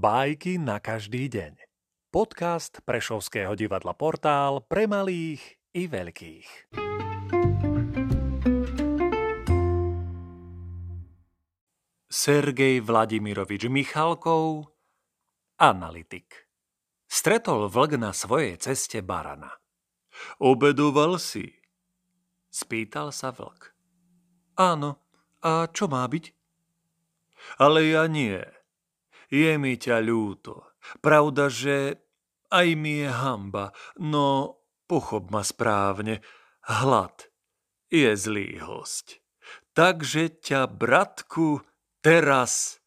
Bajky na každý deň. Podcast Prešovského divadla Portál pre malých i veľkých. Sergej Vladimirovič Michalkov, analytik. Stretol vlk na svojej ceste barana. Obedoval si? Spýtal sa vlk. Áno, a čo má byť? Ale ja nie. Je mi ťa ľúto. Pravda, že aj mi je hamba, no pochop ma správne. Hlad je zlý host. Takže ťa, bratku, teraz...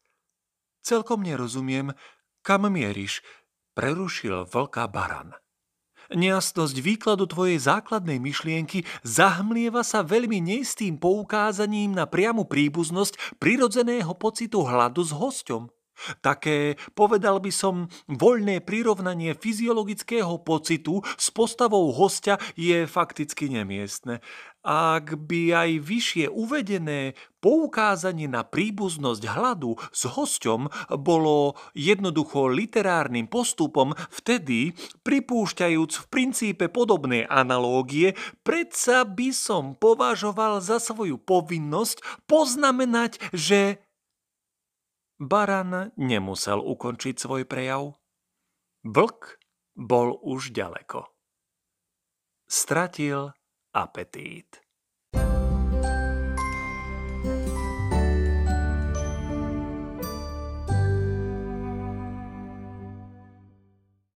Celkom nerozumiem, kam mieríš, prerušil vlka baran. Nejasnosť výkladu tvojej základnej myšlienky zahmlieva sa veľmi neistým poukázaním na priamu príbuznosť prirodzeného pocitu hladu s hosťom. Také, povedal by som, voľné prirovnanie fyziologického pocitu s postavou hostia je fakticky nemiestne. Ak by aj vyššie uvedené poukázanie na príbuznosť hladu s hosťom bolo jednoducho literárnym postupom, vtedy, pripúšťajúc v princípe podobné analógie, predsa by som považoval za svoju povinnosť poznamenať, že Baran nemusel ukončiť svoj prejav. Vlk bol už ďaleko. Stratil apetít.